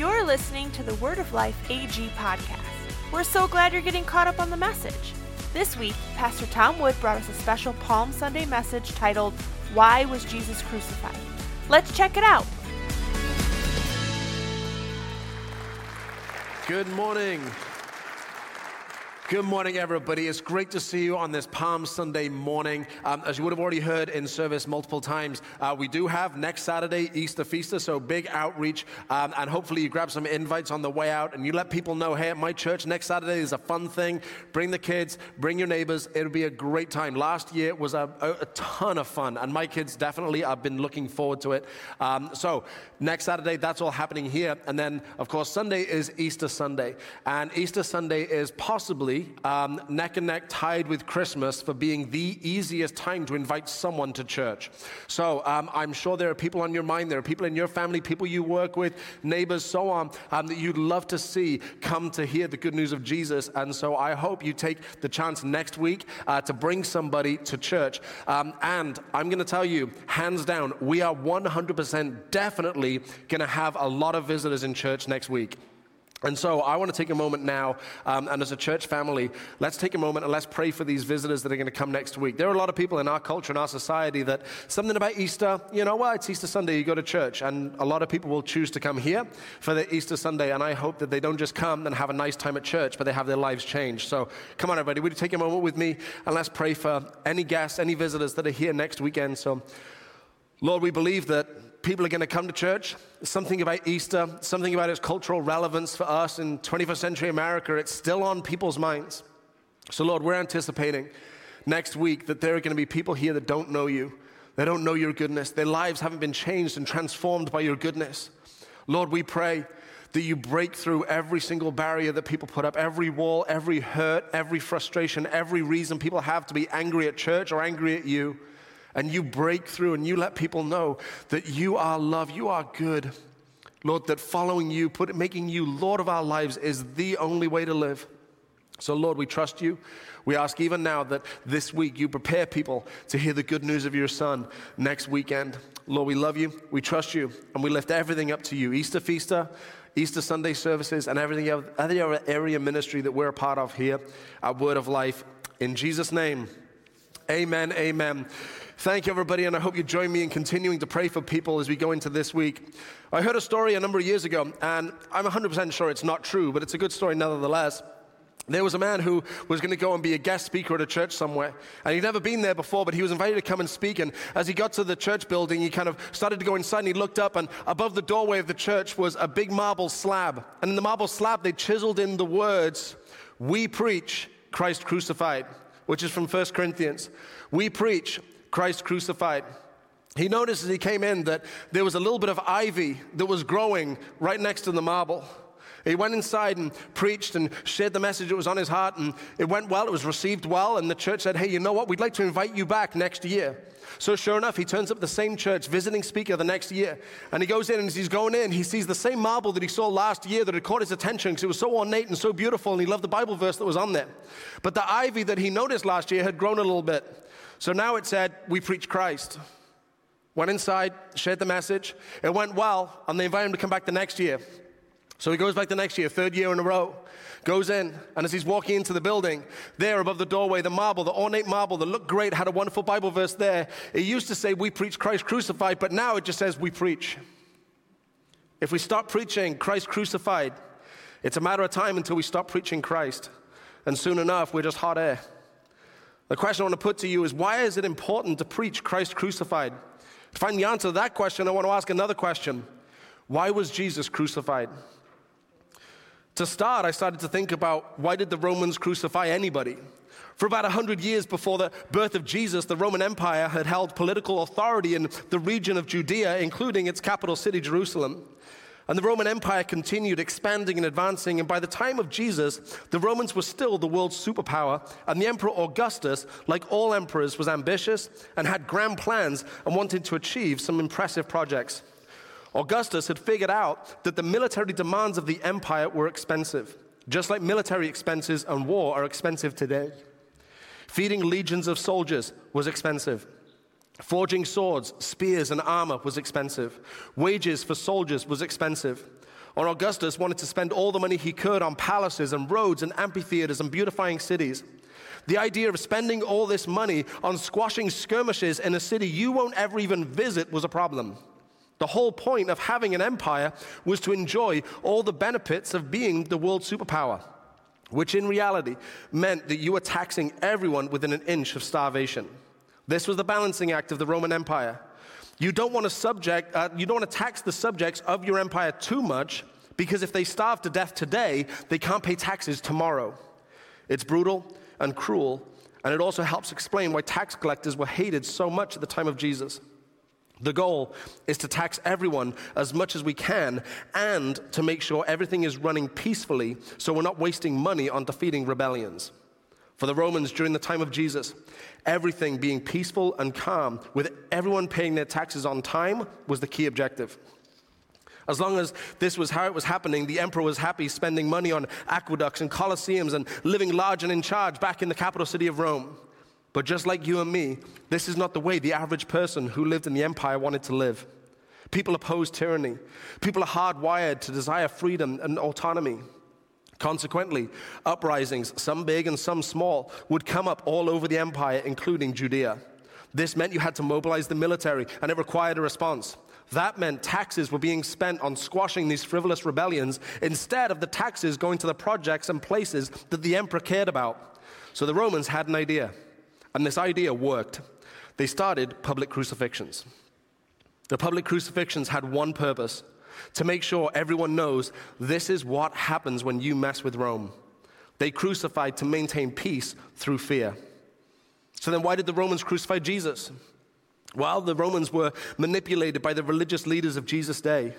You're listening to the Word of Life AG podcast. We're so glad you're getting caught up on the message. This week, Pastor Tom Wood brought us a special Palm Sunday message titled, Why Was Jesus Crucified? Let's check it out. Good morning. Good morning, everybody. It's great to see you on this Palm Sunday morning. Um, as you would have already heard in service multiple times, uh, we do have next Saturday Easter Feaster, so big outreach. Um, and hopefully, you grab some invites on the way out and you let people know hey, at my church next Saturday is a fun thing. Bring the kids, bring your neighbors. It'll be a great time. Last year was a, a, ton of fun, and my kids definitely have been looking forward to it. Um, so, next Saturday, that's all happening here. And then, of course, Sunday is Easter Sunday. And Easter Sunday is possibly um, neck and neck tied with Christmas for being the easiest time to invite someone to church. So um, I'm sure there are people on your mind, there are people in your family, people you work with, neighbors, so on, um, that you'd love to see come to hear the good news of Jesus. And so I hope you take the chance next week uh, to bring somebody to church. Um, and I'm going to tell you, hands down, we are 100% definitely going to have a lot of visitors in church next week. And so I want to take a moment now, um, and as a church family, let's take a moment and let's pray for these visitors that are going to come next week. There are a lot of people in our culture and our society that something about Easter, you know, well, it's Easter Sunday, you go to church. And a lot of people will choose to come here for the Easter Sunday. And I hope that they don't just come and have a nice time at church, but they have their lives changed. So come on, everybody, would you take a moment with me and let's pray for any guests, any visitors that are here next weekend. So, Lord, we believe that people are going to come to church. Something about Easter, something about its cultural relevance for us in 21st century America, it's still on people's minds. So, Lord, we're anticipating next week that there are going to be people here that don't know you. They don't know your goodness. Their lives haven't been changed and transformed by your goodness. Lord, we pray that you break through every single barrier that people put up, every wall, every hurt, every frustration, every reason people have to be angry at church or angry at you and you break through and you let people know that you are love, you are good. Lord, that following you, put, making you Lord of our lives is the only way to live. So, Lord, we trust you. We ask even now that this week you prepare people to hear the good news of your Son next weekend. Lord, we love you, we trust you, and we lift everything up to you Easter Feaster, Easter Sunday services, and everything other area ministry that we're a part of here at Word of Life. In Jesus' name, amen, amen. Thank you, everybody, and I hope you join me in continuing to pray for people as we go into this week. I heard a story a number of years ago, and I'm 100% sure it's not true, but it's a good story nevertheless. There was a man who was going to go and be a guest speaker at a church somewhere. And he'd never been there before, but he was invited to come and speak. And as he got to the church building, he kind of started to go inside and he looked up, and above the doorway of the church was a big marble slab. And in the marble slab, they chiseled in the words, We preach Christ crucified, which is from 1 Corinthians. We preach Christ crucified. He noticed as he came in that there was a little bit of ivy that was growing right next to the marble. He went inside and preached and shared the message that was on his heart, and it went well. It was received well, and the church said, Hey, you know what? We'd like to invite you back next year. So, sure enough, he turns up the same church, visiting speaker the next year. And he goes in, and as he's going in, he sees the same marble that he saw last year that had caught his attention because it was so ornate and so beautiful, and he loved the Bible verse that was on there. But the ivy that he noticed last year had grown a little bit. So now it said, We preach Christ. Went inside, shared the message. It went well, and they invited him to come back the next year. So he goes back the next year, third year in a row, goes in, and as he's walking into the building, there above the doorway, the marble, the ornate marble that looked great, had a wonderful Bible verse there. It used to say, We preach Christ crucified, but now it just says, We preach. If we stop preaching Christ crucified, it's a matter of time until we stop preaching Christ. And soon enough, we're just hot air. The question I want to put to you is why is it important to preach Christ crucified? To find the answer to that question, I want to ask another question Why was Jesus crucified? To start, I started to think about why did the Romans crucify anybody? For about 100 years before the birth of Jesus, the Roman Empire had held political authority in the region of Judea, including its capital city, Jerusalem. And the Roman Empire continued expanding and advancing. And by the time of Jesus, the Romans were still the world's superpower. And the Emperor Augustus, like all emperors, was ambitious and had grand plans and wanted to achieve some impressive projects. Augustus had figured out that the military demands of the empire were expensive, just like military expenses and war are expensive today. Feeding legions of soldiers was expensive. Forging swords, spears, and armor was expensive. Wages for soldiers was expensive. Or Augustus wanted to spend all the money he could on palaces and roads and amphitheaters and beautifying cities. The idea of spending all this money on squashing skirmishes in a city you won't ever even visit was a problem. The whole point of having an empire was to enjoy all the benefits of being the world superpower, which in reality meant that you were taxing everyone within an inch of starvation. This was the balancing act of the Roman Empire. You don't want to subject, uh, you don't want to tax the subjects of your empire too much because if they starve to death today, they can't pay taxes tomorrow. It's brutal and cruel, and it also helps explain why tax collectors were hated so much at the time of Jesus. The goal is to tax everyone as much as we can and to make sure everything is running peacefully so we're not wasting money on defeating rebellions. For the Romans during the time of Jesus, everything being peaceful and calm, with everyone paying their taxes on time, was the key objective. As long as this was how it was happening, the emperor was happy spending money on aqueducts and colosseums and living large and in charge back in the capital city of Rome. But just like you and me, this is not the way the average person who lived in the empire wanted to live. People oppose tyranny. People are hardwired to desire freedom and autonomy. Consequently, uprisings, some big and some small, would come up all over the empire, including Judea. This meant you had to mobilize the military, and it required a response. That meant taxes were being spent on squashing these frivolous rebellions instead of the taxes going to the projects and places that the emperor cared about. So the Romans had an idea, and this idea worked. They started public crucifixions. The public crucifixions had one purpose to make sure everyone knows this is what happens when you mess with Rome. They crucified to maintain peace through fear. So then, why did the Romans crucify Jesus? Well, the Romans were manipulated by the religious leaders of Jesus' day.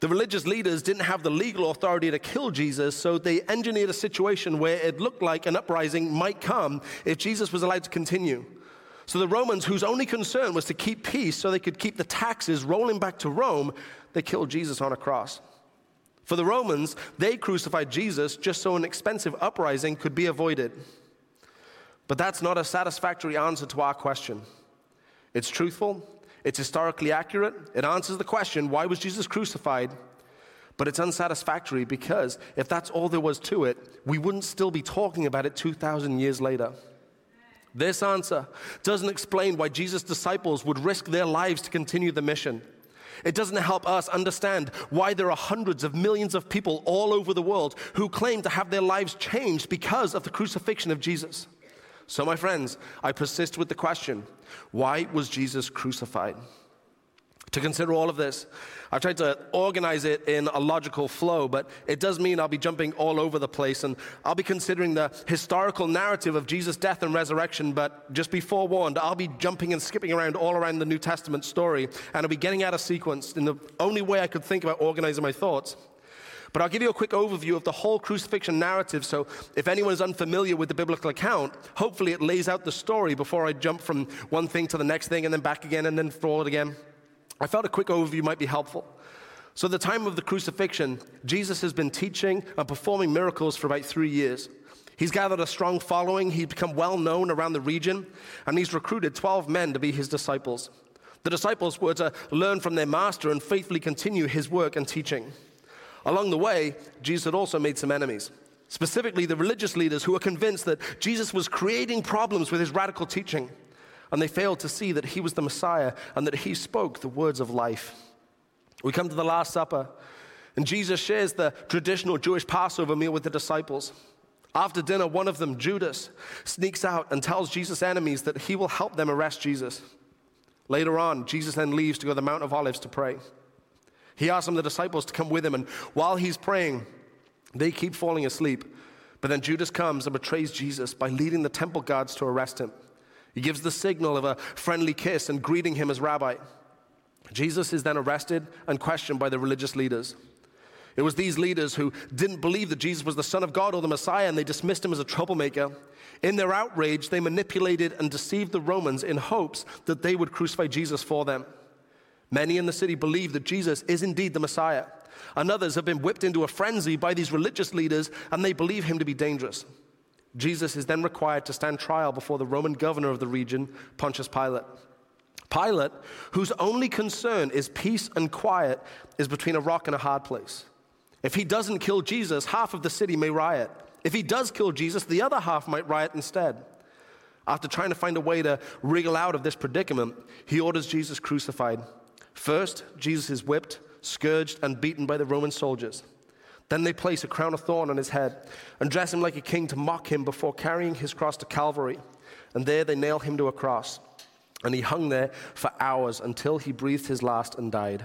The religious leaders didn't have the legal authority to kill Jesus, so they engineered a situation where it looked like an uprising might come if Jesus was allowed to continue. So the Romans, whose only concern was to keep peace so they could keep the taxes rolling back to Rome, they killed Jesus on a cross. For the Romans, they crucified Jesus just so an expensive uprising could be avoided. But that's not a satisfactory answer to our question. It's truthful, it's historically accurate, it answers the question why was Jesus crucified? But it's unsatisfactory because if that's all there was to it, we wouldn't still be talking about it 2,000 years later. This answer doesn't explain why Jesus' disciples would risk their lives to continue the mission. It doesn't help us understand why there are hundreds of millions of people all over the world who claim to have their lives changed because of the crucifixion of Jesus. So, my friends, I persist with the question why was Jesus crucified? To consider all of this, I've tried to organize it in a logical flow, but it does mean I'll be jumping all over the place and I'll be considering the historical narrative of Jesus' death and resurrection. But just be forewarned, I'll be jumping and skipping around all around the New Testament story and I'll be getting out of sequence in the only way I could think about organizing my thoughts. But I'll give you a quick overview of the whole crucifixion narrative. So, if anyone is unfamiliar with the biblical account, hopefully it lays out the story before I jump from one thing to the next thing and then back again and then forward again. I felt a quick overview might be helpful. So, at the time of the crucifixion, Jesus has been teaching and performing miracles for about three years. He's gathered a strong following, he's become well known around the region, and he's recruited 12 men to be his disciples. The disciples were to learn from their master and faithfully continue his work and teaching. Along the way, Jesus had also made some enemies, specifically the religious leaders who were convinced that Jesus was creating problems with his radical teaching and they failed to see that he was the Messiah and that he spoke the words of life. We come to the Last Supper, and Jesus shares the traditional Jewish Passover meal with the disciples. After dinner, one of them, Judas, sneaks out and tells Jesus' enemies that he will help them arrest Jesus. Later on, Jesus then leaves to go to the Mount of Olives to pray. He asks some of the disciples to come with him, and while he's praying, they keep falling asleep. But then Judas comes and betrays Jesus by leading the temple guards to arrest him. He gives the signal of a friendly kiss and greeting him as rabbi. Jesus is then arrested and questioned by the religious leaders. It was these leaders who didn't believe that Jesus was the Son of God or the Messiah, and they dismissed him as a troublemaker. In their outrage, they manipulated and deceived the Romans in hopes that they would crucify Jesus for them. Many in the city believe that Jesus is indeed the Messiah, and others have been whipped into a frenzy by these religious leaders, and they believe him to be dangerous. Jesus is then required to stand trial before the Roman governor of the region, Pontius Pilate. Pilate, whose only concern is peace and quiet, is between a rock and a hard place. If he doesn't kill Jesus, half of the city may riot. If he does kill Jesus, the other half might riot instead. After trying to find a way to wriggle out of this predicament, he orders Jesus crucified. First, Jesus is whipped, scourged, and beaten by the Roman soldiers. Then they place a crown of thorn on his head and dress him like a king to mock him before carrying his cross to Calvary. And there they nail him to a cross. And he hung there for hours until he breathed his last and died.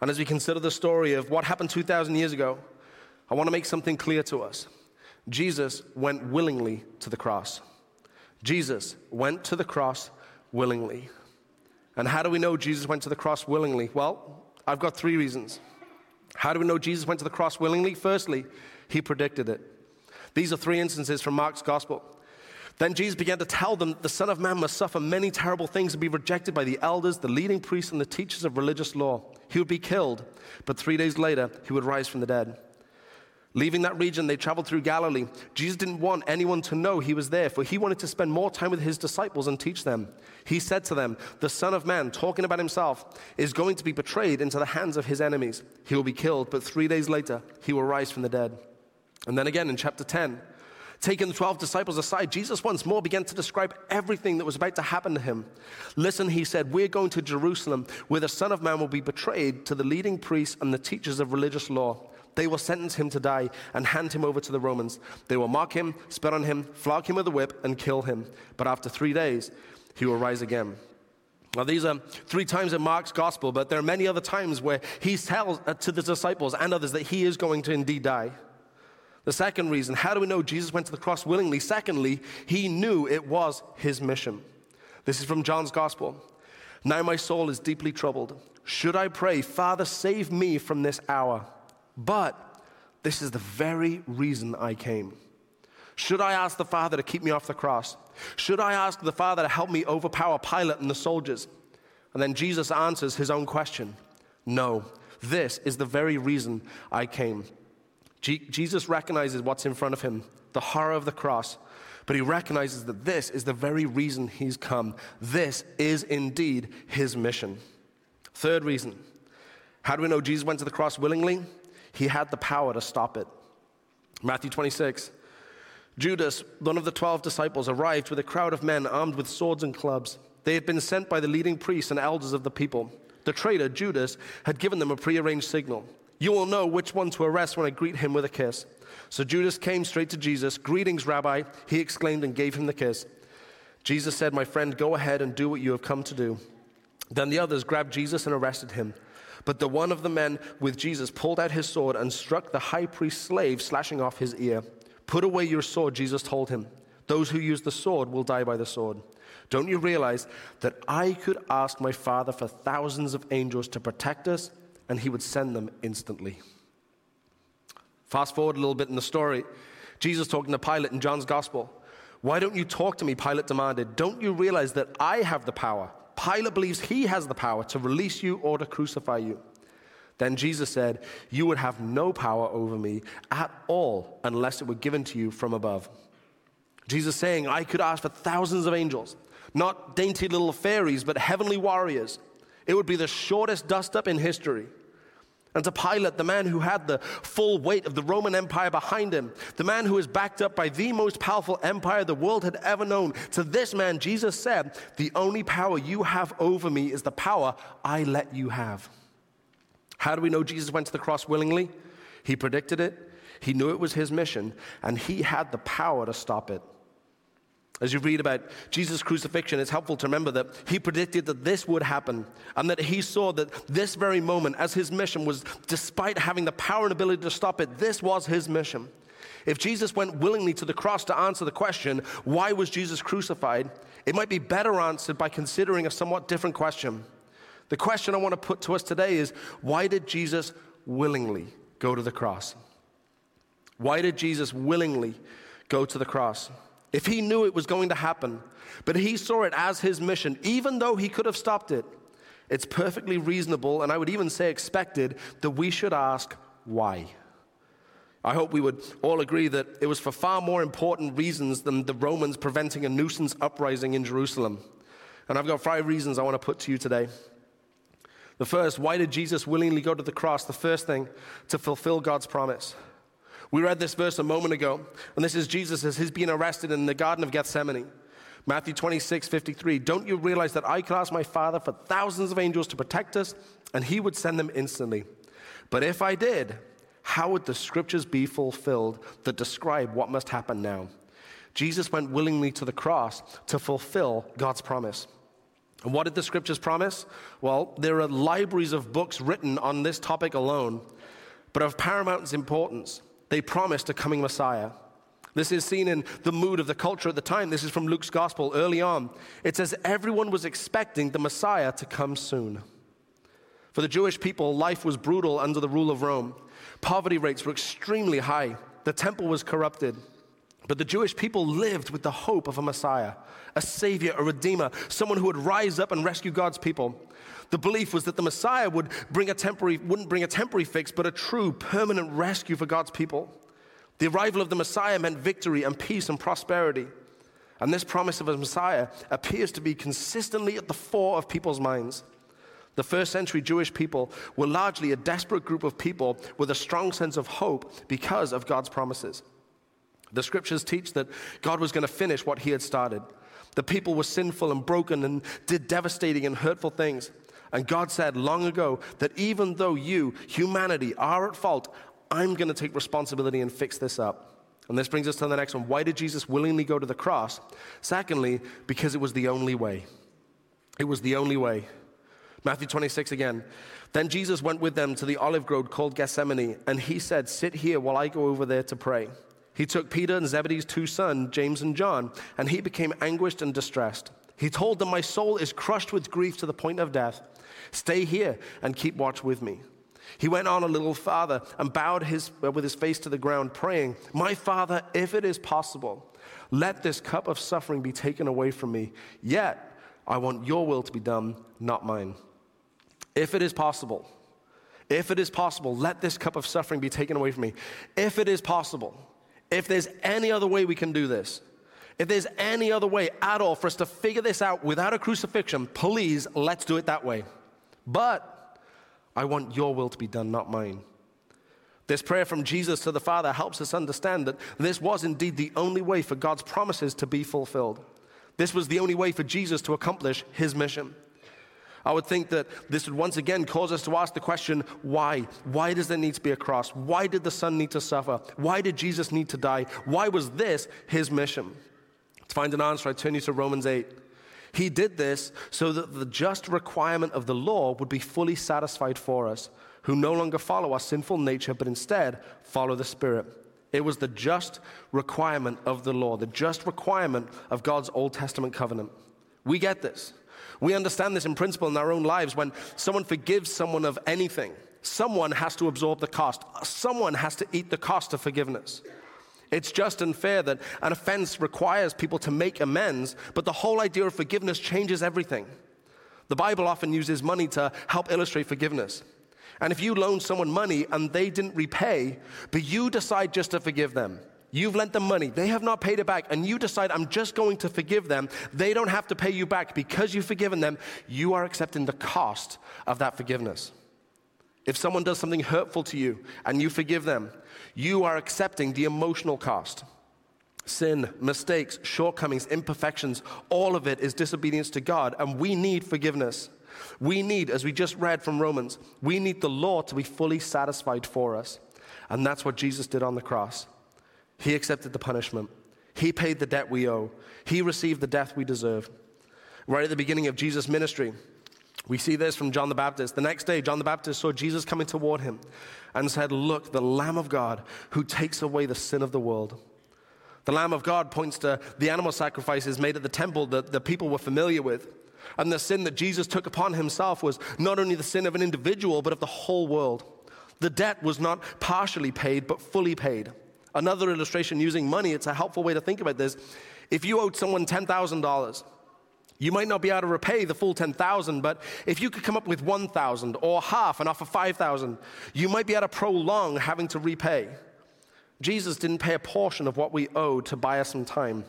And as we consider the story of what happened 2,000 years ago, I want to make something clear to us. Jesus went willingly to the cross. Jesus went to the cross willingly. And how do we know Jesus went to the cross willingly? Well, I've got three reasons. How do we know Jesus went to the cross willingly? Firstly, he predicted it. These are three instances from Mark's gospel. Then Jesus began to tell them the Son of Man must suffer many terrible things and be rejected by the elders, the leading priests, and the teachers of religious law. He would be killed, but three days later, he would rise from the dead. Leaving that region, they traveled through Galilee. Jesus didn't want anyone to know he was there, for he wanted to spend more time with his disciples and teach them. He said to them, The Son of Man, talking about himself, is going to be betrayed into the hands of his enemies. He will be killed, but three days later, he will rise from the dead. And then again in chapter 10, Taking the 12 disciples aside, Jesus once more began to describe everything that was about to happen to him. Listen, he said, We're going to Jerusalem, where the Son of Man will be betrayed to the leading priests and the teachers of religious law. They will sentence him to die and hand him over to the Romans. They will mock him, spit on him, flog him with a whip, and kill him. But after three days, he will rise again. Now, these are three times in Mark's gospel, but there are many other times where he tells uh, to the disciples and others that he is going to indeed die. The second reason, how do we know Jesus went to the cross willingly? Secondly, he knew it was his mission. This is from John's gospel. Now my soul is deeply troubled. Should I pray, Father, save me from this hour? But this is the very reason I came. Should I ask the Father to keep me off the cross? Should I ask the Father to help me overpower Pilate and the soldiers? And then Jesus answers his own question No, this is the very reason I came. Jesus recognizes what's in front of him, the horror of the cross, but he recognizes that this is the very reason he's come. This is indeed his mission. Third reason how do we know Jesus went to the cross willingly? He had the power to stop it. Matthew 26. Judas, one of the twelve disciples, arrived with a crowd of men armed with swords and clubs. They had been sent by the leading priests and elders of the people. The traitor, Judas, had given them a prearranged signal. You will know which one to arrest when I greet him with a kiss. So Judas came straight to Jesus. Greetings, Rabbi, he exclaimed and gave him the kiss. Jesus said, My friend, go ahead and do what you have come to do. Then the others grabbed Jesus and arrested him. But the one of the men with Jesus pulled out his sword and struck the high priest's slave, slashing off his ear. Put away your sword, Jesus told him. Those who use the sword will die by the sword. Don't you realize that I could ask my Father for thousands of angels to protect us and he would send them instantly. Fast forward a little bit in the story. Jesus talking to Pilate in John's gospel. Why don't you talk to me? Pilate demanded. Don't you realize that I have the power? Pilate believes he has the power to release you or to crucify you. Then Jesus said, You would have no power over me at all unless it were given to you from above. Jesus saying, I could ask for thousands of angels, not dainty little fairies, but heavenly warriors it would be the shortest dust up in history. And to Pilate, the man who had the full weight of the Roman Empire behind him, the man who is backed up by the most powerful empire the world had ever known, to this man, Jesus said, The only power you have over me is the power I let you have. How do we know Jesus went to the cross willingly? He predicted it, he knew it was his mission, and he had the power to stop it. As you read about Jesus' crucifixion, it's helpful to remember that he predicted that this would happen and that he saw that this very moment, as his mission was, despite having the power and ability to stop it, this was his mission. If Jesus went willingly to the cross to answer the question, why was Jesus crucified? It might be better answered by considering a somewhat different question. The question I want to put to us today is why did Jesus willingly go to the cross? Why did Jesus willingly go to the cross? If he knew it was going to happen, but he saw it as his mission, even though he could have stopped it, it's perfectly reasonable, and I would even say expected, that we should ask why. I hope we would all agree that it was for far more important reasons than the Romans preventing a nuisance uprising in Jerusalem. And I've got five reasons I want to put to you today. The first, why did Jesus willingly go to the cross? The first thing, to fulfill God's promise. We read this verse a moment ago, and this is Jesus as he's being arrested in the Garden of Gethsemane. Matthew 26, 53. Don't you realize that I could ask my Father for thousands of angels to protect us, and he would send them instantly? But if I did, how would the scriptures be fulfilled that describe what must happen now? Jesus went willingly to the cross to fulfill God's promise. And what did the scriptures promise? Well, there are libraries of books written on this topic alone, but of paramount importance. They promised a coming Messiah. This is seen in the mood of the culture at the time. This is from Luke's gospel early on. It says everyone was expecting the Messiah to come soon. For the Jewish people, life was brutal under the rule of Rome. Poverty rates were extremely high. The temple was corrupted. But the Jewish people lived with the hope of a Messiah, a Savior, a Redeemer, someone who would rise up and rescue God's people. The belief was that the Messiah would bring a temporary, wouldn't bring a temporary fix, but a true, permanent rescue for God's people. The arrival of the Messiah meant victory and peace and prosperity. And this promise of a Messiah appears to be consistently at the fore of people's minds. The first century Jewish people were largely a desperate group of people with a strong sense of hope because of God's promises. The scriptures teach that God was going to finish what he had started. The people were sinful and broken and did devastating and hurtful things. And God said long ago that even though you, humanity, are at fault, I'm going to take responsibility and fix this up. And this brings us to the next one. Why did Jesus willingly go to the cross? Secondly, because it was the only way. It was the only way. Matthew 26 again. Then Jesus went with them to the olive grove called Gethsemane, and he said, Sit here while I go over there to pray. He took Peter and Zebedee's two sons, James and John, and he became anguished and distressed. He told them, My soul is crushed with grief to the point of death. Stay here and keep watch with me. He went on a little farther and bowed his, uh, with his face to the ground, praying, My Father, if it is possible, let this cup of suffering be taken away from me. Yet I want your will to be done, not mine. If it is possible, if it is possible, let this cup of suffering be taken away from me. If it is possible, if there's any other way we can do this, if there's any other way at all for us to figure this out without a crucifixion, please let's do it that way. But I want your will to be done, not mine. This prayer from Jesus to the Father helps us understand that this was indeed the only way for God's promises to be fulfilled. This was the only way for Jesus to accomplish his mission. I would think that this would once again cause us to ask the question why? Why does there need to be a cross? Why did the Son need to suffer? Why did Jesus need to die? Why was this his mission? To find an answer, I turn you to Romans 8. He did this so that the just requirement of the law would be fully satisfied for us, who no longer follow our sinful nature, but instead follow the Spirit. It was the just requirement of the law, the just requirement of God's Old Testament covenant. We get this. We understand this in principle in our own lives. When someone forgives someone of anything, someone has to absorb the cost, someone has to eat the cost of forgiveness. It's just and fair that an offense requires people to make amends, but the whole idea of forgiveness changes everything. The Bible often uses money to help illustrate forgiveness. And if you loan someone money and they didn't repay, but you decide just to forgive them, You've lent them money. They have not paid it back. And you decide, I'm just going to forgive them. They don't have to pay you back because you've forgiven them. You are accepting the cost of that forgiveness. If someone does something hurtful to you and you forgive them, you are accepting the emotional cost. Sin, mistakes, shortcomings, imperfections, all of it is disobedience to God, and we need forgiveness. We need, as we just read from Romans, we need the law to be fully satisfied for us. And that's what Jesus did on the cross. He accepted the punishment. He paid the debt we owe. He received the death we deserve. Right at the beginning of Jesus' ministry, we see this from John the Baptist. The next day, John the Baptist saw Jesus coming toward him and said, Look, the Lamb of God who takes away the sin of the world. The Lamb of God points to the animal sacrifices made at the temple that the people were familiar with. And the sin that Jesus took upon himself was not only the sin of an individual, but of the whole world. The debt was not partially paid, but fully paid. Another illustration using money, it's a helpful way to think about this. If you owed someone $10,000, you might not be able to repay the full 10,000, but if you could come up with 1,000 or half and offer 5,000, you might be able to prolong having to repay. Jesus didn't pay a portion of what we owed to buy us some time.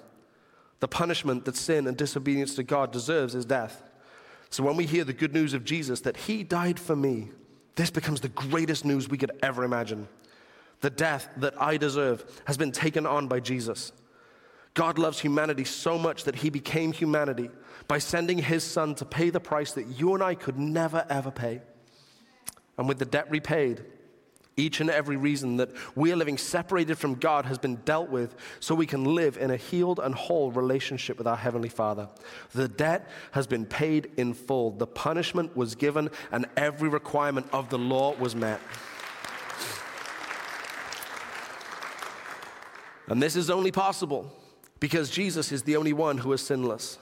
The punishment that sin and disobedience to God deserves is death. So when we hear the good news of Jesus that he died for me, this becomes the greatest news we could ever imagine. The death that I deserve has been taken on by Jesus. God loves humanity so much that he became humanity by sending his son to pay the price that you and I could never, ever pay. And with the debt repaid, each and every reason that we are living separated from God has been dealt with so we can live in a healed and whole relationship with our Heavenly Father. The debt has been paid in full, the punishment was given, and every requirement of the law was met. And this is only possible because Jesus is the only one who is sinless.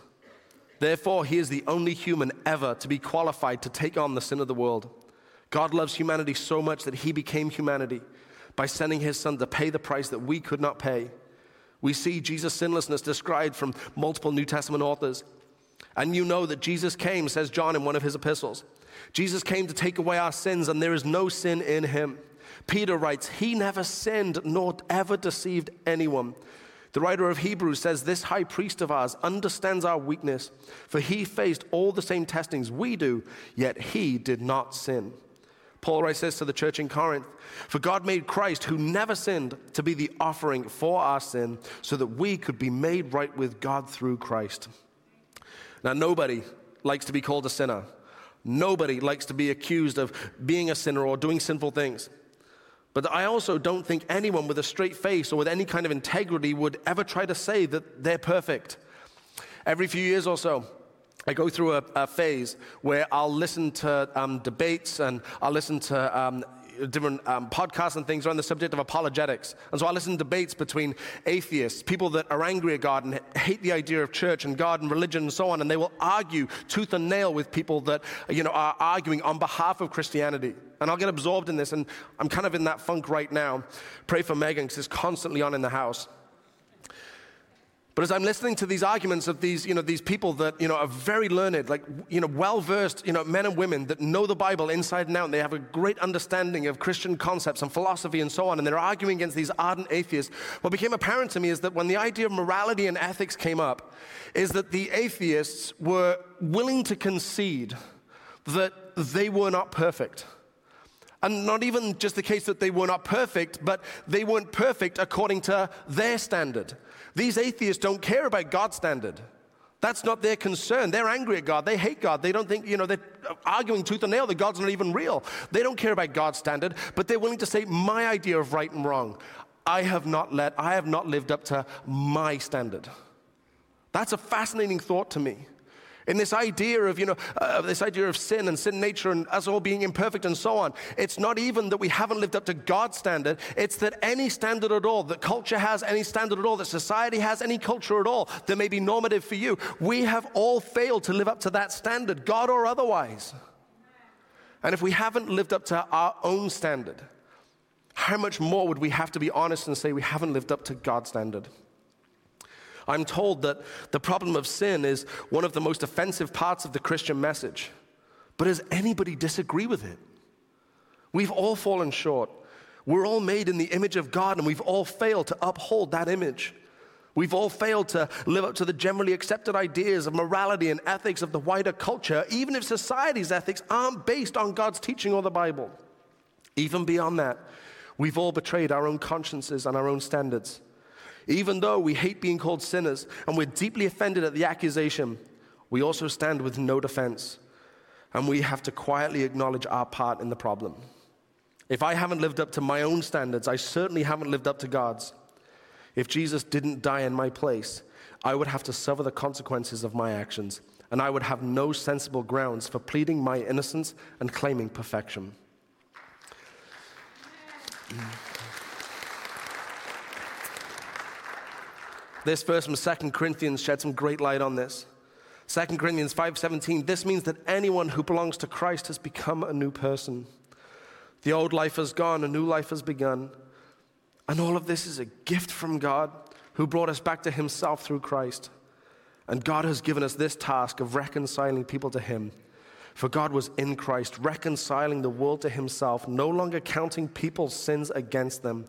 Therefore, he is the only human ever to be qualified to take on the sin of the world. God loves humanity so much that he became humanity by sending his son to pay the price that we could not pay. We see Jesus' sinlessness described from multiple New Testament authors. And you know that Jesus came, says John in one of his epistles. Jesus came to take away our sins, and there is no sin in him. Peter writes, He never sinned nor ever deceived anyone. The writer of Hebrews says, This high priest of ours understands our weakness, for he faced all the same testings we do, yet he did not sin. Paul writes this to the church in Corinth For God made Christ, who never sinned, to be the offering for our sin, so that we could be made right with God through Christ. Now, nobody likes to be called a sinner. Nobody likes to be accused of being a sinner or doing sinful things. But I also don't think anyone with a straight face or with any kind of integrity would ever try to say that they're perfect. Every few years or so, I go through a, a, phase where I'll listen to um, debates and I'll listen to um, different um, podcasts and things around the subject of apologetics. And so I listen to debates between atheists, people that are angry at God and hate the idea of church and God and religion and so on, and they will argue tooth and nail with people that you know are arguing on behalf of Christianity. And I'll get absorbed in this, and I'm kind of in that funk right now. Pray for Megan because it's constantly on in the house. But as I'm listening to these arguments of these, you know, these people that, you know, are very learned, like, you know, well-versed, you know, men and women that know the Bible inside and out, and they have a great understanding of Christian concepts and philosophy and so on, and they're arguing against these ardent atheists, what became apparent to me is that when the idea of morality and ethics came up, is that the atheists were willing to concede that they were not perfect. And not even just the case that they were not perfect, but they weren't perfect according to their standard. These atheists don't care about God's standard. That's not their concern. They're angry at God. They hate God. They don't think, you know, they're arguing tooth and nail that God's not even real. They don't care about God's standard, but they're willing to say, my idea of right and wrong, I have not let, I have not lived up to my standard. That's a fascinating thought to me. In this idea of, you know, uh, this idea of sin and sin nature and us all being imperfect and so on, it's not even that we haven't lived up to God's standard. It's that any standard at all, that culture has any standard at all, that society has any culture at all, that may be normative for you, we have all failed to live up to that standard, God or otherwise. And if we haven't lived up to our own standard, how much more would we have to be honest and say we haven't lived up to God's standard? I'm told that the problem of sin is one of the most offensive parts of the Christian message. But does anybody disagree with it? We've all fallen short. We're all made in the image of God, and we've all failed to uphold that image. We've all failed to live up to the generally accepted ideas of morality and ethics of the wider culture, even if society's ethics aren't based on God's teaching or the Bible. Even beyond that, we've all betrayed our own consciences and our own standards. Even though we hate being called sinners and we're deeply offended at the accusation, we also stand with no defense. And we have to quietly acknowledge our part in the problem. If I haven't lived up to my own standards, I certainly haven't lived up to God's. If Jesus didn't die in my place, I would have to suffer the consequences of my actions, and I would have no sensible grounds for pleading my innocence and claiming perfection. This verse from 2 Corinthians shed some great light on this. 2 Corinthians 5:17 This means that anyone who belongs to Christ has become a new person. The old life has gone, a new life has begun. And all of this is a gift from God who brought us back to himself through Christ. And God has given us this task of reconciling people to him. For God was in Christ, reconciling the world to himself, no longer counting people's sins against them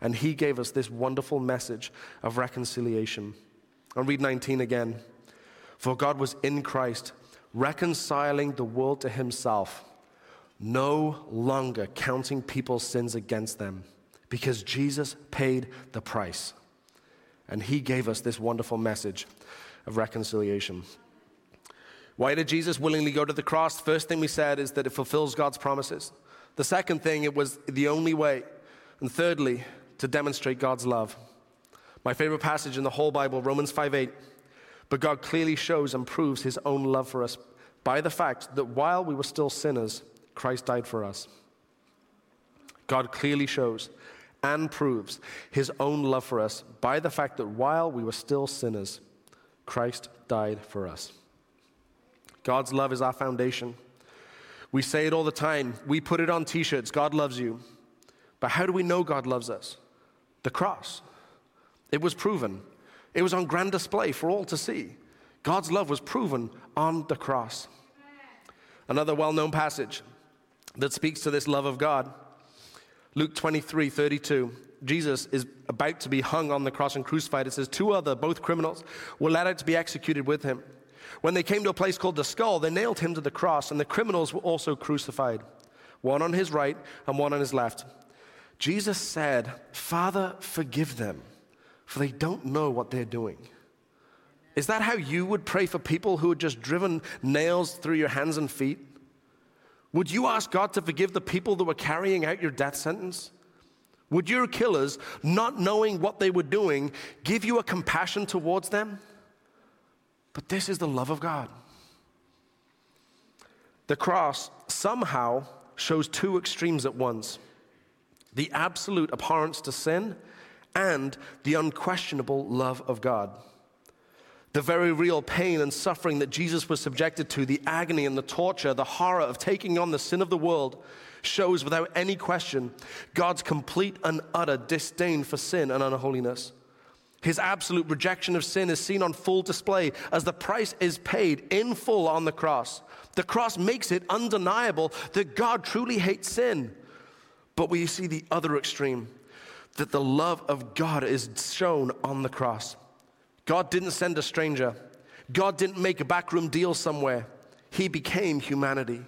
and he gave us this wonderful message of reconciliation. I'll read 19 again. For God was in Christ, reconciling the world to himself, no longer counting people's sins against them, because Jesus paid the price. And he gave us this wonderful message of reconciliation. Why did Jesus willingly go to the cross? First thing we said is that it fulfills God's promises. The second thing, it was the only way. And thirdly, to demonstrate God's love. My favorite passage in the whole Bible, Romans 5 8. But God clearly shows and proves his own love for us by the fact that while we were still sinners, Christ died for us. God clearly shows and proves his own love for us by the fact that while we were still sinners, Christ died for us. God's love is our foundation. We say it all the time. We put it on t shirts God loves you. But how do we know God loves us? The cross. It was proven, it was on grand display for all to see. God's love was proven on the cross. Another well known passage that speaks to this love of God Luke 23 32. Jesus is about to be hung on the cross and crucified. It says, Two other, both criminals, were led out to be executed with him. When they came to a place called the skull, they nailed him to the cross, and the criminals were also crucified, one on his right and one on his left. Jesus said, Father, forgive them, for they don't know what they're doing. Is that how you would pray for people who had just driven nails through your hands and feet? Would you ask God to forgive the people that were carrying out your death sentence? Would your killers, not knowing what they were doing, give you a compassion towards them? But this is the love of God. The cross somehow shows two extremes at once the absolute abhorrence to sin and the unquestionable love of God the very real pain and suffering that Jesus was subjected to, the agony and the torture, the horror of taking on the sin of the world, shows without any question God's complete and utter disdain for sin and unholiness. His absolute rejection of sin is seen on full display as the price is paid in full on the cross. The cross makes it undeniable that God truly hates sin. But we see the other extreme that the love of God is shown on the cross. God didn't send a stranger. God didn't make a backroom deal somewhere. He became humanity.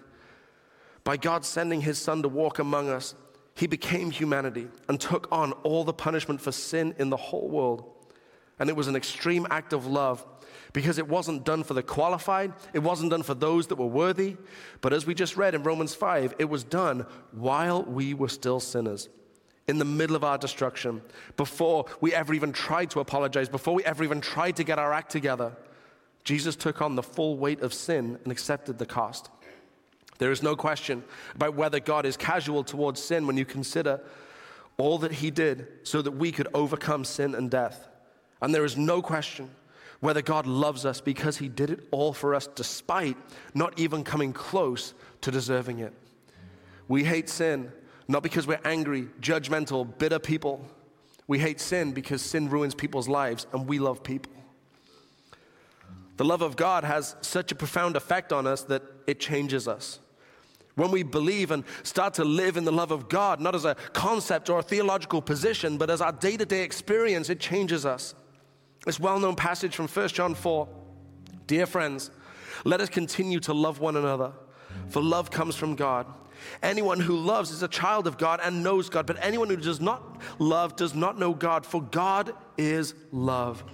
By God sending his son to walk among us, he became humanity and took on all the punishment for sin in the whole world. And it was an extreme act of love because it wasn't done for the qualified, it wasn't done for those that were worthy, but as we just read in Romans 5, it was done while we were still sinners in the middle of our destruction, before we ever even tried to apologize, before we ever even tried to get our act together, Jesus took on the full weight of sin and accepted the cost. There is no question about whether God is casual towards sin when you consider all that He did so that we could overcome sin and death. And there is no question whether God loves us because He did it all for us despite not even coming close to deserving it. We hate sin not because we're angry, judgmental, bitter people. We hate sin because sin ruins people's lives, and we love people. The love of God has such a profound effect on us that it changes us. When we believe and start to live in the love of God, not as a concept or a theological position, but as our day to day experience, it changes us. This well known passage from 1 John 4 Dear friends, let us continue to love one another, for love comes from God. Anyone who loves is a child of God and knows God, but anyone who does not love does not know God, for God is love.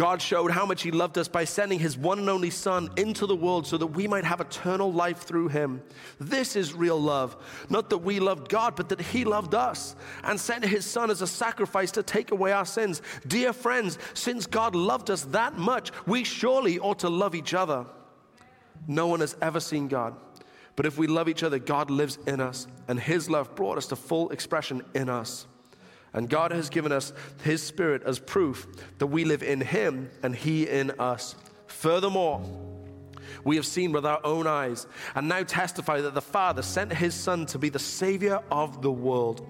God showed how much He loved us by sending His one and only Son into the world so that we might have eternal life through Him. This is real love. Not that we loved God, but that He loved us and sent His Son as a sacrifice to take away our sins. Dear friends, since God loved us that much, we surely ought to love each other. No one has ever seen God. But if we love each other, God lives in us, and His love brought us to full expression in us. And God has given us His Spirit as proof that we live in Him and He in us. Furthermore, we have seen with our own eyes and now testify that the Father sent His Son to be the Savior of the world.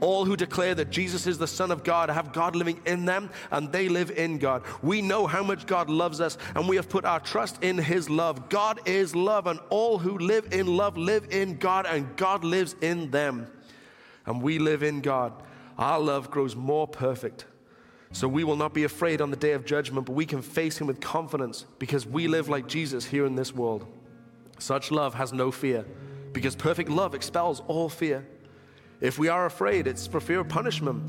All who declare that Jesus is the Son of God have God living in them and they live in God. We know how much God loves us and we have put our trust in His love. God is love, and all who live in love live in God and God lives in them. And we live in God. Our love grows more perfect So we will not be afraid on the day of judgment, but we can face him with confidence because we live like Jesus here in this world. Such love has no fear because perfect love expels all fear. If we are afraid, it's for fear of punishment.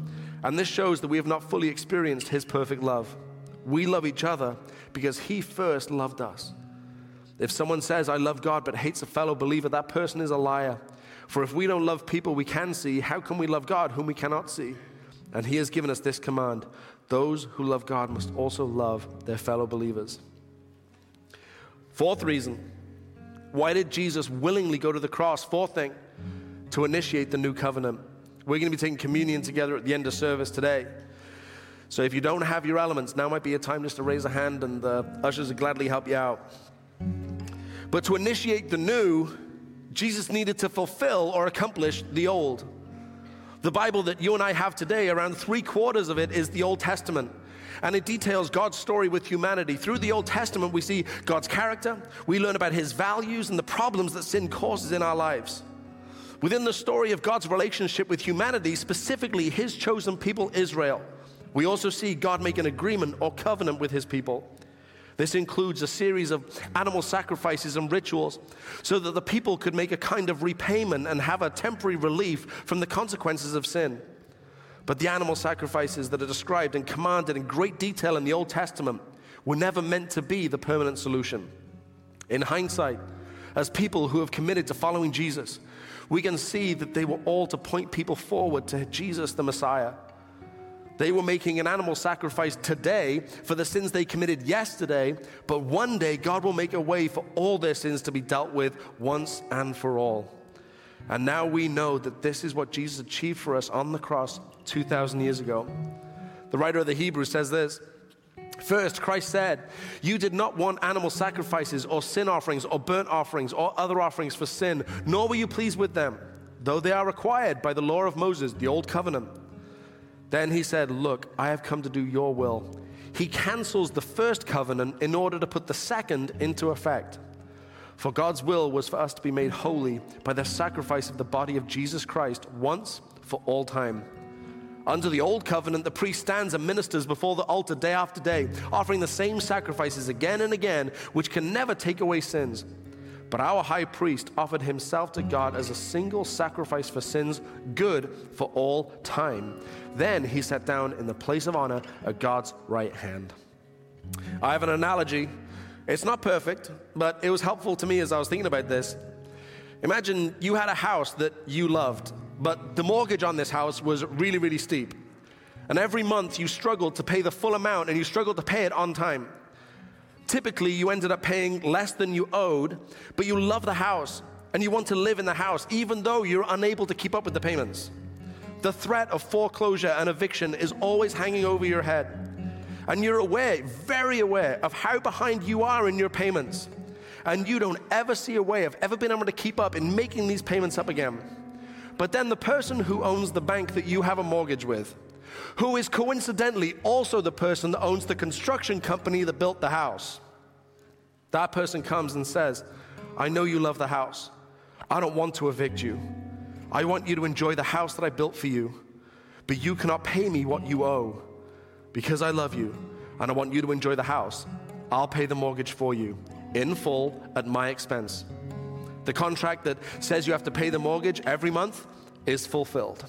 And this shows that we have not fully experienced his perfect love. We love each other because he first loved us. If someone says, I love God, but hates a fellow believer, that person is a liar. For if we don't love people we can see, how can we love God whom we cannot see? And he has given us this command those who love God must also love their fellow believers. Fourth reason why did Jesus willingly go to the cross? Fourth thing, to initiate the new covenant. We're going to be taking communion together at the end of service today. So if you don't have your elements, now might be a time just to raise a hand and the ushers will gladly help you out. But to initiate the new, Jesus needed to fulfill or accomplish the old. The Bible that you and I have today, around three quarters of it is the Old Testament. And it details God's story with humanity. Through the Old Testament, we see God's character, we learn about his values and the problems that sin causes in our lives. Within the story of God's relationship with humanity, specifically his chosen people, Israel, we also see God make an agreement or covenant with his people. This includes a series of animal sacrifices and rituals so that the people could make a kind of repayment and have a temporary relief from the consequences of sin. But the animal sacrifices that are described and commanded in great detail in the Old Testament were never meant to be the permanent solution. In hindsight, as people who have committed to following Jesus, we can see that they were all to point people forward to Jesus the Messiah. They were making an animal sacrifice today for the sins they committed yesterday, but one day God will make a way for all their sins to be dealt with once and for all. And now we know that this is what Jesus achieved for us on the cross 2,000 years ago. The writer of the Hebrews says this First, Christ said, You did not want animal sacrifices or sin offerings or burnt offerings or other offerings for sin, nor were you pleased with them, though they are required by the law of Moses, the old covenant. Then he said, Look, I have come to do your will. He cancels the first covenant in order to put the second into effect. For God's will was for us to be made holy by the sacrifice of the body of Jesus Christ once for all time. Under the old covenant, the priest stands and ministers before the altar day after day, offering the same sacrifices again and again, which can never take away sins. But our high priest offered himself to God as a single sacrifice for sins, good for all time. Then he sat down in the place of honor at God's right hand. I have an analogy. It's not perfect, but it was helpful to me as I was thinking about this. Imagine you had a house that you loved, but the mortgage on this house was really, really steep. And every month you struggled to pay the full amount and you struggled to pay it on time typically you ended up paying less than you owed, but you love the house and you want to live in the house, even though you're unable to keep up with the payments. The threat of foreclosure and eviction is always hanging over your head. And you're aware, very aware, of how behind you are in your payments. And you don't ever see a way of ever being able to keep up in making these payments up again. But then the person who owns the bank that you have a mortgage with, who is coincidentally also the person that owns the construction company that built the house. That person comes and says, I know you love the house. I don't want to evict you. I want you to enjoy the house that I built for you, but you cannot pay me what you owe because I love you and I want you to enjoy the house. I'll pay the mortgage for you in full at my expense. The contract that says you have to pay the mortgage every month is fulfilled.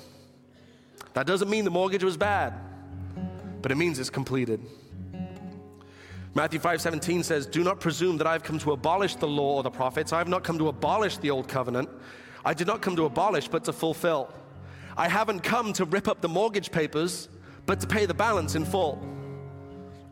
That doesn't mean the mortgage was bad, but it means it's completed. Matthew 5:17 says, "Do not presume that I have come to abolish the law or the prophets. I have not come to abolish the old covenant. I did not come to abolish, but to fulfill. I haven't come to rip up the mortgage papers, but to pay the balance in full."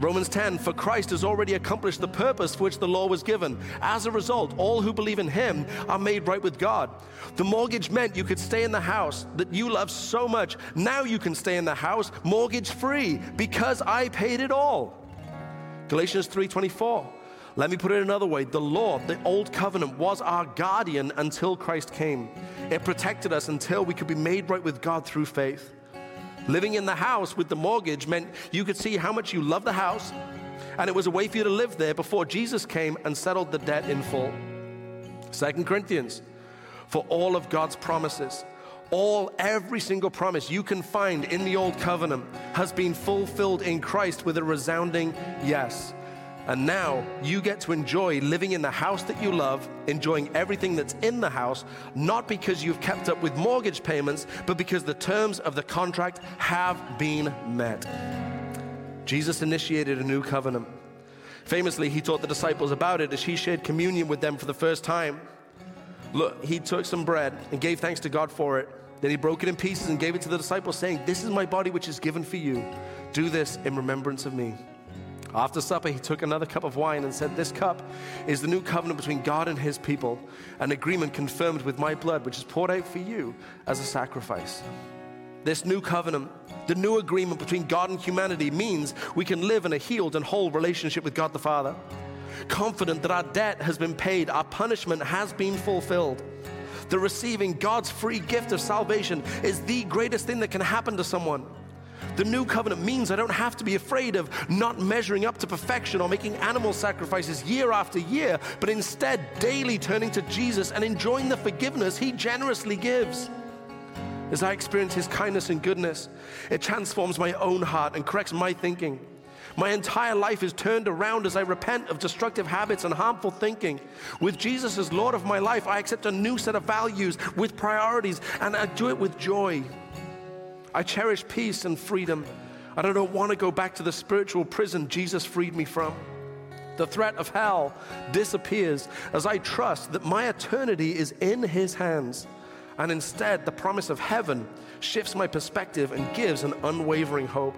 Romans 10, for Christ has already accomplished the purpose for which the law was given. As a result, all who believe in him are made right with God. The mortgage meant you could stay in the house that you love so much. Now you can stay in the house mortgage free because I paid it all. Galatians 3:24. Let me put it another way. The law, the old covenant was our guardian until Christ came. It protected us until we could be made right with God through faith. Living in the house with the mortgage meant you could see how much you love the house, and it was a way for you to live there before Jesus came and settled the debt in full. Second Corinthians, for all of God's promises, all, every single promise you can find in the old covenant has been fulfilled in Christ with a resounding yes. And now you get to enjoy living in the house that you love, enjoying everything that's in the house, not because you've kept up with mortgage payments, but because the terms of the contract have been met. Jesus initiated a new covenant. Famously, he taught the disciples about it as he shared communion with them for the first time. Look, he took some bread and gave thanks to God for it. Then he broke it in pieces and gave it to the disciples, saying, This is my body which is given for you. Do this in remembrance of me. After supper, he took another cup of wine and said, This cup is the new covenant between God and his people, an agreement confirmed with my blood, which is poured out for you as a sacrifice. This new covenant, the new agreement between God and humanity, means we can live in a healed and whole relationship with God the Father confident that our debt has been paid, our punishment has been fulfilled. The receiving God's free gift of salvation is the greatest thing that can happen to someone. The new covenant means I don't have to be afraid of not measuring up to perfection or making animal sacrifices year after year, but instead daily turning to Jesus and enjoying the forgiveness He generously gives. As I experience His kindness and goodness, it transforms my own heart and corrects my thinking. My entire life is turned around as I repent of destructive habits and harmful thinking. With Jesus as Lord of my life, I accept a new set of values with priorities, and I do it with joy. I cherish peace and freedom, I don't want to go back to the spiritual prison Jesus freed me from. The threat of hell disappears as I trust that my eternity is in His hands. And instead, the promise of heaven shifts my perspective and gives an unwavering hope.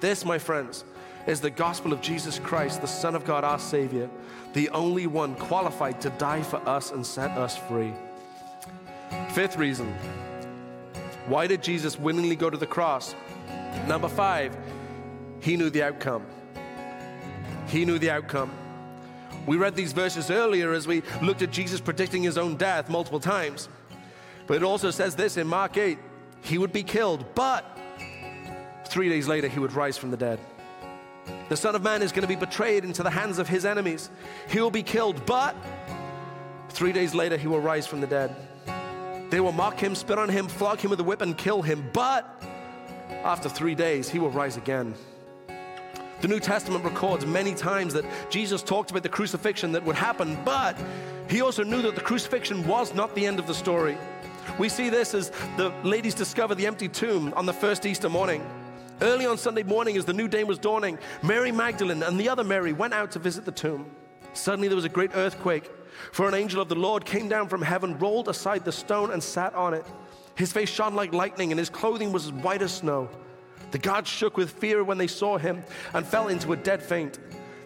This, my friends, is the gospel of Jesus Christ, the Son of God, our Savior, the only one qualified to die for us and set us free. Fifth reason why did Jesus willingly go to the cross? Number five, he knew the outcome. He knew the outcome. We read these verses earlier as we looked at Jesus predicting his own death multiple times. But it also says this in Mark 8 he would be killed, but three days later he would rise from the dead. The Son of Man is going to be betrayed into the hands of his enemies. He will be killed, but three days later he will rise from the dead. They will mock him, spit on him, flog him with a whip, and kill him, but after three days he will rise again. The New Testament records many times that Jesus talked about the crucifixion that would happen, but he also knew that the crucifixion was not the end of the story. We see this as the ladies discover the empty tomb on the first Easter morning. Early on Sunday morning, as the new day was dawning, Mary Magdalene and the other Mary went out to visit the tomb. Suddenly, there was a great earthquake, for an angel of the Lord came down from heaven, rolled aside the stone, and sat on it. His face shone like lightning, and his clothing was as white as snow. The guards shook with fear when they saw him and fell into a dead faint.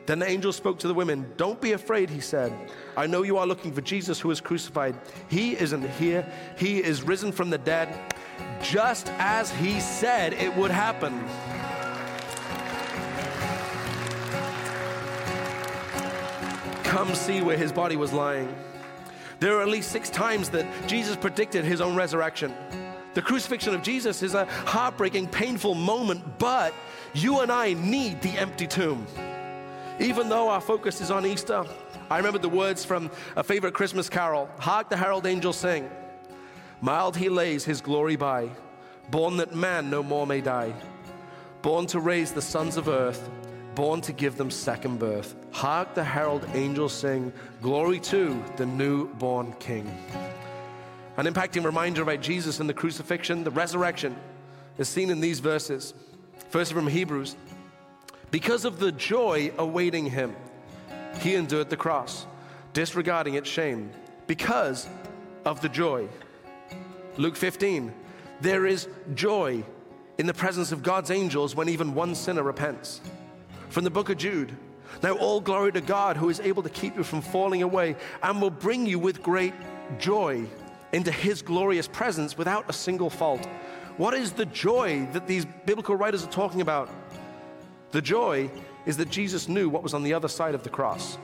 Then the angel spoke to the women. Don't be afraid, he said. I know you are looking for Jesus who was crucified. He isn't here, he is risen from the dead just as he said it would happen. Come see where his body was lying. There are at least six times that Jesus predicted his own resurrection. The crucifixion of Jesus is a heartbreaking, painful moment, but you and I need the empty tomb. Even though our focus is on Easter, I remember the words from a favorite Christmas carol Hark the herald angels sing. Mild he lays his glory by, born that man no more may die, born to raise the sons of earth, born to give them second birth. Hark the herald angels sing, Glory to the newborn King. An impacting reminder about Jesus and the crucifixion, the resurrection, is seen in these verses. First from Hebrews. Because of the joy awaiting him, he endured the cross, disregarding its shame. Because of the joy. Luke 15, there is joy in the presence of God's angels when even one sinner repents. From the book of Jude, now all glory to God who is able to keep you from falling away and will bring you with great joy into his glorious presence without a single fault. What is the joy that these biblical writers are talking about? The joy is that Jesus knew what was on the other side of the cross.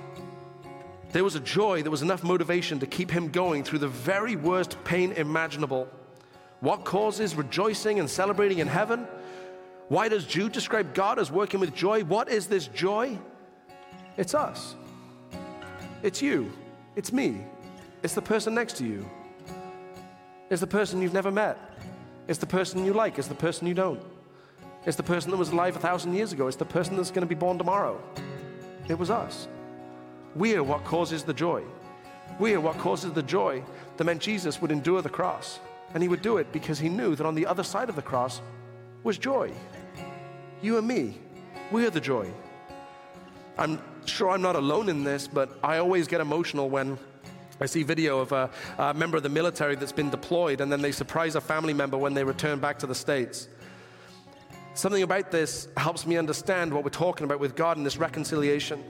There was a joy, there was enough motivation to keep him going through the very worst pain imaginable. What causes rejoicing and celebrating in heaven? Why does Jude describe God as working with joy? What is this joy? It's us. It's you. It's me. It's the person next to you. It's the person you've never met. It's the person you like, it's the person you don't. It's the person that was alive a thousand years ago, it's the person that's going to be born tomorrow. It was us. We are what causes the joy. We are what causes the joy that meant Jesus would endure the cross. And he would do it because he knew that on the other side of the cross was joy. You and me, we are the joy. I'm sure I'm not alone in this, but I always get emotional when I see video of a, a, member of the military that's been deployed and then they surprise a family member when they return back to the States. Something about this helps me understand what we're talking about with God and this reconciliation.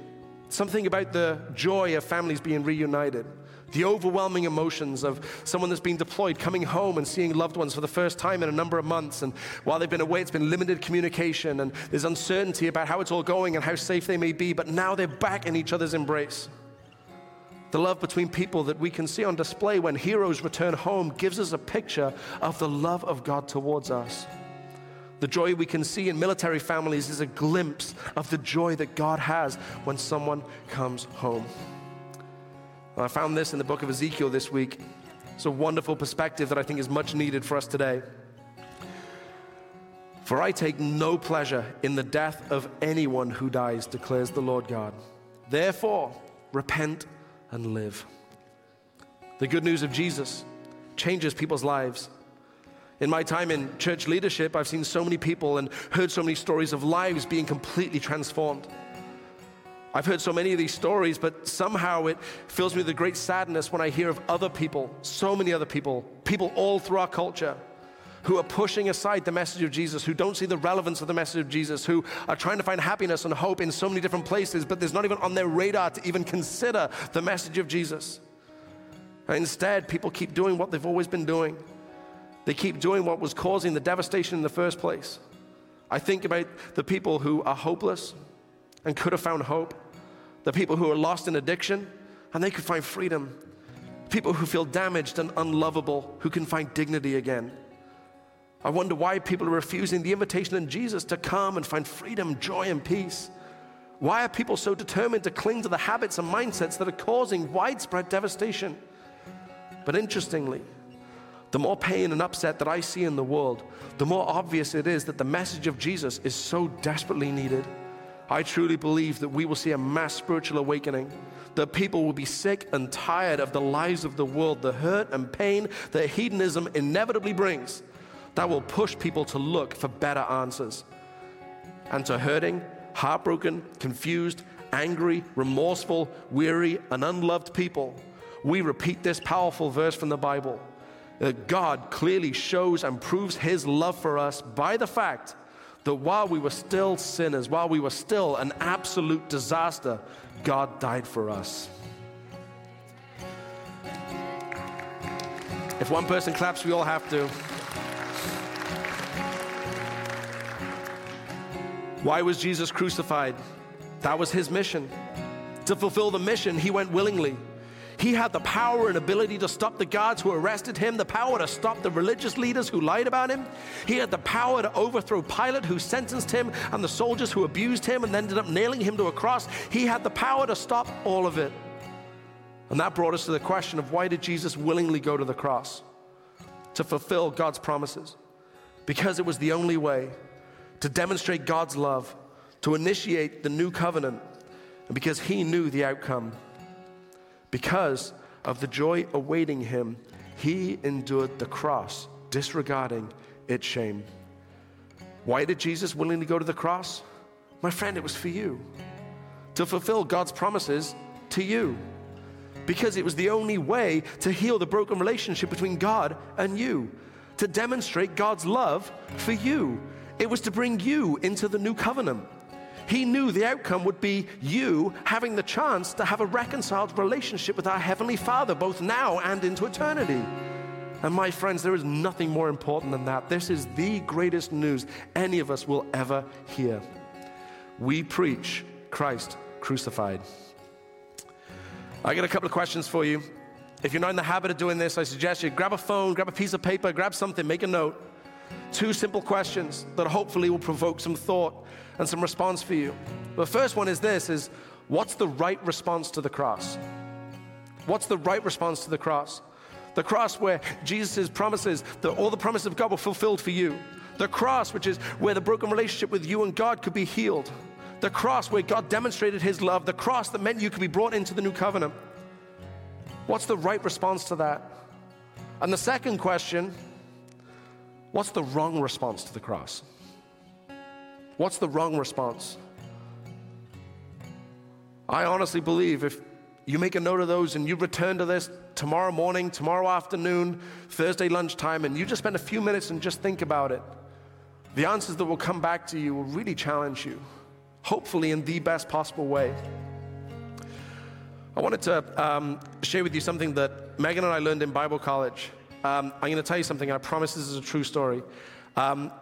Something about the joy of families being reunited, the overwhelming emotions of someone that's been deployed coming home and seeing loved ones for the first time in a number of months. And while they've been away, it's been limited communication and there's uncertainty about how it's all going and how safe they may be, but now they're back in each other's embrace. The love between people that we can see on display when heroes return home gives us a picture of the love of God towards us. The joy we can see in military families is a glimpse of the joy that God has when someone comes home. I found this in the book of Ezekiel this week. It's a wonderful perspective that I think is much needed for us today. For I take no pleasure in the death of anyone who dies, declares the Lord God. Therefore, repent and live. The good news of Jesus changes people's lives. In my time in church leadership, I've seen so many people and heard so many stories of lives being completely transformed. I've heard so many of these stories, but somehow it fills me with a great sadness when I hear of other people, so many other people, people all through our culture who are pushing aside the message of Jesus, who don't see the relevance of the message of Jesus, who are trying to find happiness and hope in so many different places, but there's not even on their radar to even consider the message of Jesus. instead, people keep doing what they've always been doing. They keep doing what was causing the devastation in the first place. I think about the people who are hopeless and could have found hope, the people who are lost in addiction and they could find freedom, people who feel damaged and unlovable who can find dignity again. I wonder why people are refusing the invitation in Jesus to come and find freedom, joy, and peace. Why are people so determined to cling to the habits and mindsets that are causing widespread devastation? But interestingly, the more pain and upset that I see in the world, the more obvious it is that the message of Jesus is so desperately needed. I truly believe that we will see a mass spiritual awakening. That people will be sick and tired of the lies of the world, the hurt and pain that hedonism inevitably brings, that will push people to look for better answers. And to hurting, heartbroken, confused, angry, remorseful, weary, and unloved people, we repeat this powerful verse from the Bible that God clearly shows and proves his love for us by the fact that while we were still sinners, while we were still an absolute disaster, God died for us. If one person claps, we all have to. Why was Jesus crucified? That was his mission. To fulfill the mission, he went willingly. He had the power and ability to stop the guards who arrested him, the power to stop the religious leaders who lied about him. He had the power to overthrow Pilate, who sentenced him, and the soldiers who abused him and ended up nailing him to a cross. He had the power to stop all of it. And that brought us to the question of why did Jesus willingly go to the cross? To fulfill God's promises. Because it was the only way to demonstrate God's love, to initiate the new covenant, and because he knew the outcome. Because of the joy awaiting him, he endured the cross, disregarding its shame. Why did Jesus willingly go to the cross? My friend, it was for you. To fulfill God's promises to you. Because it was the only way to heal the broken relationship between God and you. To demonstrate God's love for you. It was to bring you into the new covenant. He knew the outcome would be you having the chance to have a reconciled relationship with our Heavenly Father, both now and into eternity. And my friends, there is nothing more important than that. This is the greatest news any of us will ever hear. We preach Christ crucified. I got a couple of questions for you. If you're not in the habit of doing this, I suggest you grab a phone, grab a piece of paper, grab something, make a note. Two simple questions that hopefully will provoke some thought and some response for you. The first one is this is what's the right response to the cross? What's the right response to the cross? The cross where Jesus' promises, that all the promises of God were fulfilled for you. The cross, which is where the broken relationship with you and God could be healed. The cross where God demonstrated his love. The cross that meant you could be brought into the new covenant. What's the right response to that? And the second question what's the wrong response to the cross? What's the wrong response? I honestly believe if you make a note of those and you return to this tomorrow morning, tomorrow afternoon, Thursday lunchtime, and you just spend a few minutes and just think about it, the answers that will come back to you will really challenge you, hopefully in the best possible way. I wanted to um, share with you something that Megan and I learned in Bible college. Um, I'm going to tell you something, I promise this is a true story. Um,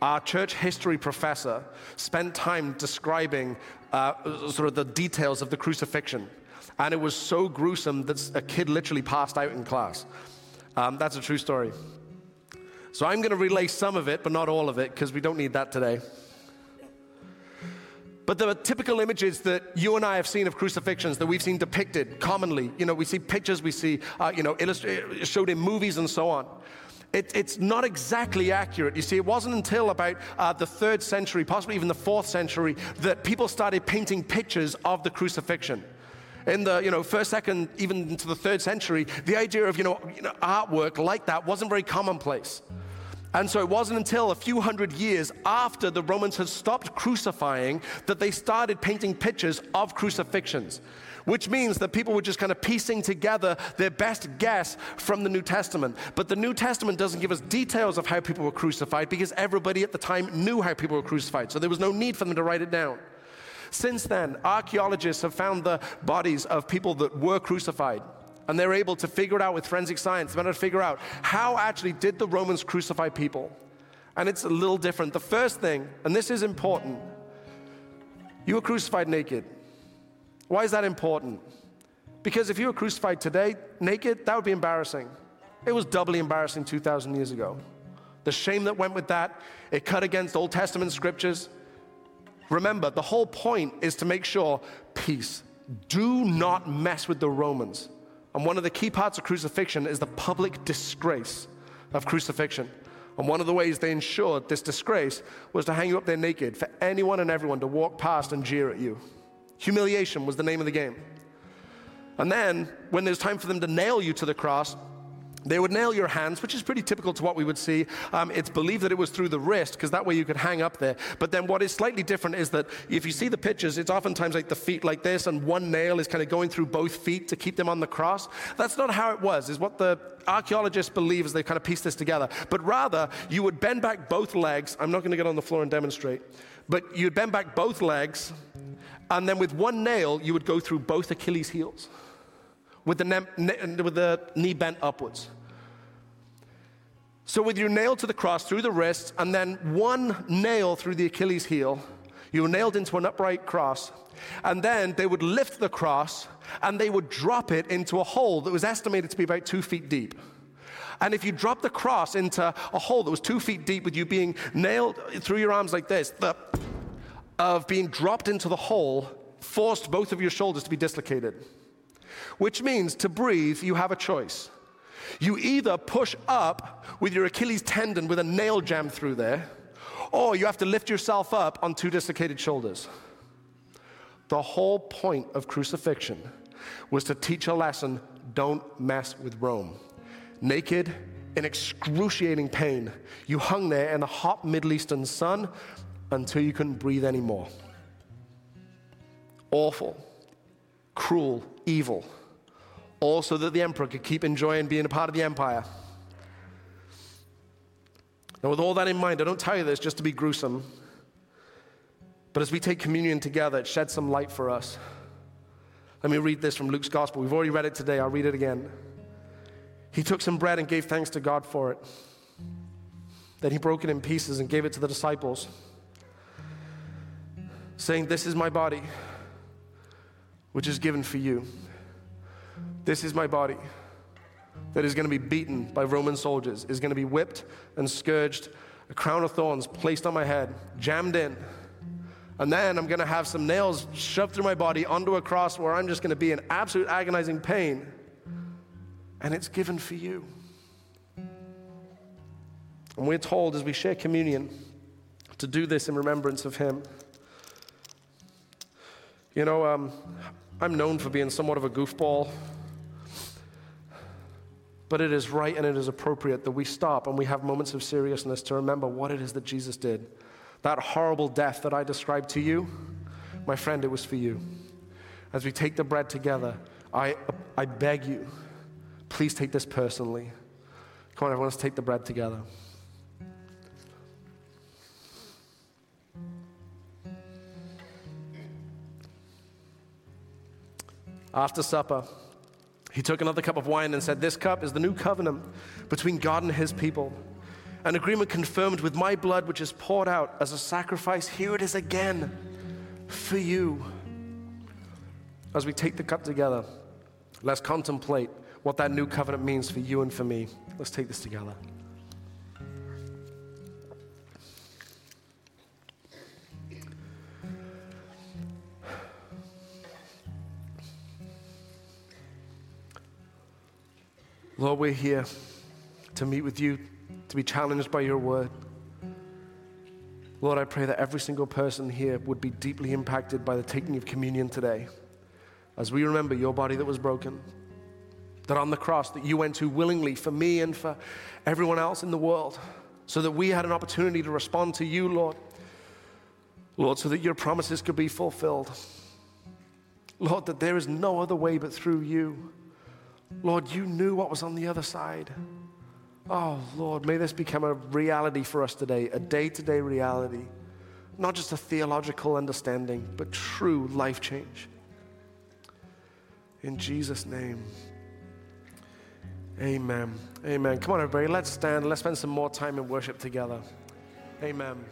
our church history professor spent time describing uh, sort of the details of the crucifixion. And it was so gruesome that a kid literally passed out in class. Um, that's a true story. So I'm going to relay some of it, but not all of it, because we don't need that today. But the typical images that you and I have seen of crucifixions that we've seen depicted commonly, you know, we see pictures, we see, uh, you know, illustrated, showed in movies and so on. It, it's not exactly accurate. You see, it wasn't until about uh, the third century, possibly even the fourth century, that people started painting pictures of the crucifixion in the you know first, second, even into the third century, the idea of you know, you know artwork like that wasn't very commonplace. And so it wasn't until a few hundred years after the Romans had stopped crucifying that they started painting pictures of crucifixions, which means that people were just kind of piecing together their best guess from the New Testament. But the New Testament doesn't give us details of how people were crucified because everybody at the time knew how people were crucified. So there was no need for them to write it down. Since then, archaeologists have found the bodies of people that were crucified. And they're able to figure it out with forensic science. They're able to figure out how actually did the Romans crucify people. And it's a little different. The first thing, and this is important, you were crucified naked. Why is that important? Because if you were crucified today naked, that would be embarrassing. It was doubly embarrassing 2,000 years ago. The shame that went with that, it cut against Old Testament scriptures. Remember, the whole point is to make sure peace. Do not mess with the Romans. And one of the key parts of crucifixion is the public disgrace of crucifixion. And one of the ways they ensured this disgrace was to hang you up there naked for anyone and everyone to walk past and jeer at you. Humiliation was the name of the game. And then, when there's time for them to nail you to the cross, they would nail your hands, which is pretty typical to what we would see. Um, it's believed that it was through the wrist, because that way you could hang up there. But then what is slightly different is that if you see the pictures, it's oftentimes like the feet like this, and one nail is kind of going through both feet to keep them on the cross. That's not how it was, is what the archaeologists believe as they kind of piece this together. But rather, you would bend back both legs. I'm not going to get on the floor and demonstrate. But you'd bend back both legs, and then with one nail, you would go through both Achilles' heels with the, ne- with the knee bent upwards. So, with your nail to the cross through the wrist, and then one nail through the Achilles heel, you were nailed into an upright cross. And then they would lift the cross and they would drop it into a hole that was estimated to be about two feet deep. And if you dropped the cross into a hole that was two feet deep with you being nailed through your arms like this, the of being dropped into the hole forced both of your shoulders to be dislocated. Which means to breathe, you have a choice. You either push up with your Achilles tendon with a nail jammed through there, or you have to lift yourself up on two dislocated shoulders. The whole point of crucifixion was to teach a lesson don't mess with Rome. Naked, in excruciating pain, you hung there in the hot Middle Eastern sun until you couldn't breathe anymore. Awful, cruel, evil all so that the emperor could keep enjoying being a part of the empire. Now, with all that in mind, I don't tell you this just to be gruesome, but as we take communion together, it sheds some light for us. Let me read this from Luke's gospel. We've already read it today, I'll read it again. He took some bread and gave thanks to God for it. Then he broke it in pieces and gave it to the disciples, saying, This is my body, which is given for you. This is my body that is going to be beaten by Roman soldiers, is going to be whipped and scourged, a crown of thorns placed on my head, jammed in. And then I'm going to have some nails shoved through my body onto a cross where I'm just going to be in absolute agonizing pain. and it's given for you. And we're told as we share communion to do this in remembrance of Him. You know, um, I'm known for being somewhat of a goofball, but it is right and it is appropriate that we stop and we have moments of seriousness to remember what it is that Jesus did. That horrible death that I described to you, my friend, it was for you. As we take the bread together, I, I beg you, please take this personally. Come on, everyone, let's take the bread together. After supper, he took another cup of wine and said, This cup is the new covenant between God and his people, an agreement confirmed with my blood, which is poured out as a sacrifice. Here it is again for you. As we take the cup together, let's contemplate what that new covenant means for you and for me. Let's take this together. Lord, we're here to meet with you, to be challenged by your word. Lord, I pray that every single person here would be deeply impacted by the taking of communion today. As we remember your body that was broken, that on the cross that you went to willingly for me and for everyone else in the world, so that we had an opportunity to respond to you, Lord. Lord, so that your promises could be fulfilled. Lord, that there is no other way but through you. Lord, you knew what was on the other side. Oh, Lord, may this become a reality for us today, a day to day reality. Not just a theological understanding, but true life change. In Jesus' name. Amen. Amen. Come on, everybody, let's stand. Let's spend some more time in worship together. Amen.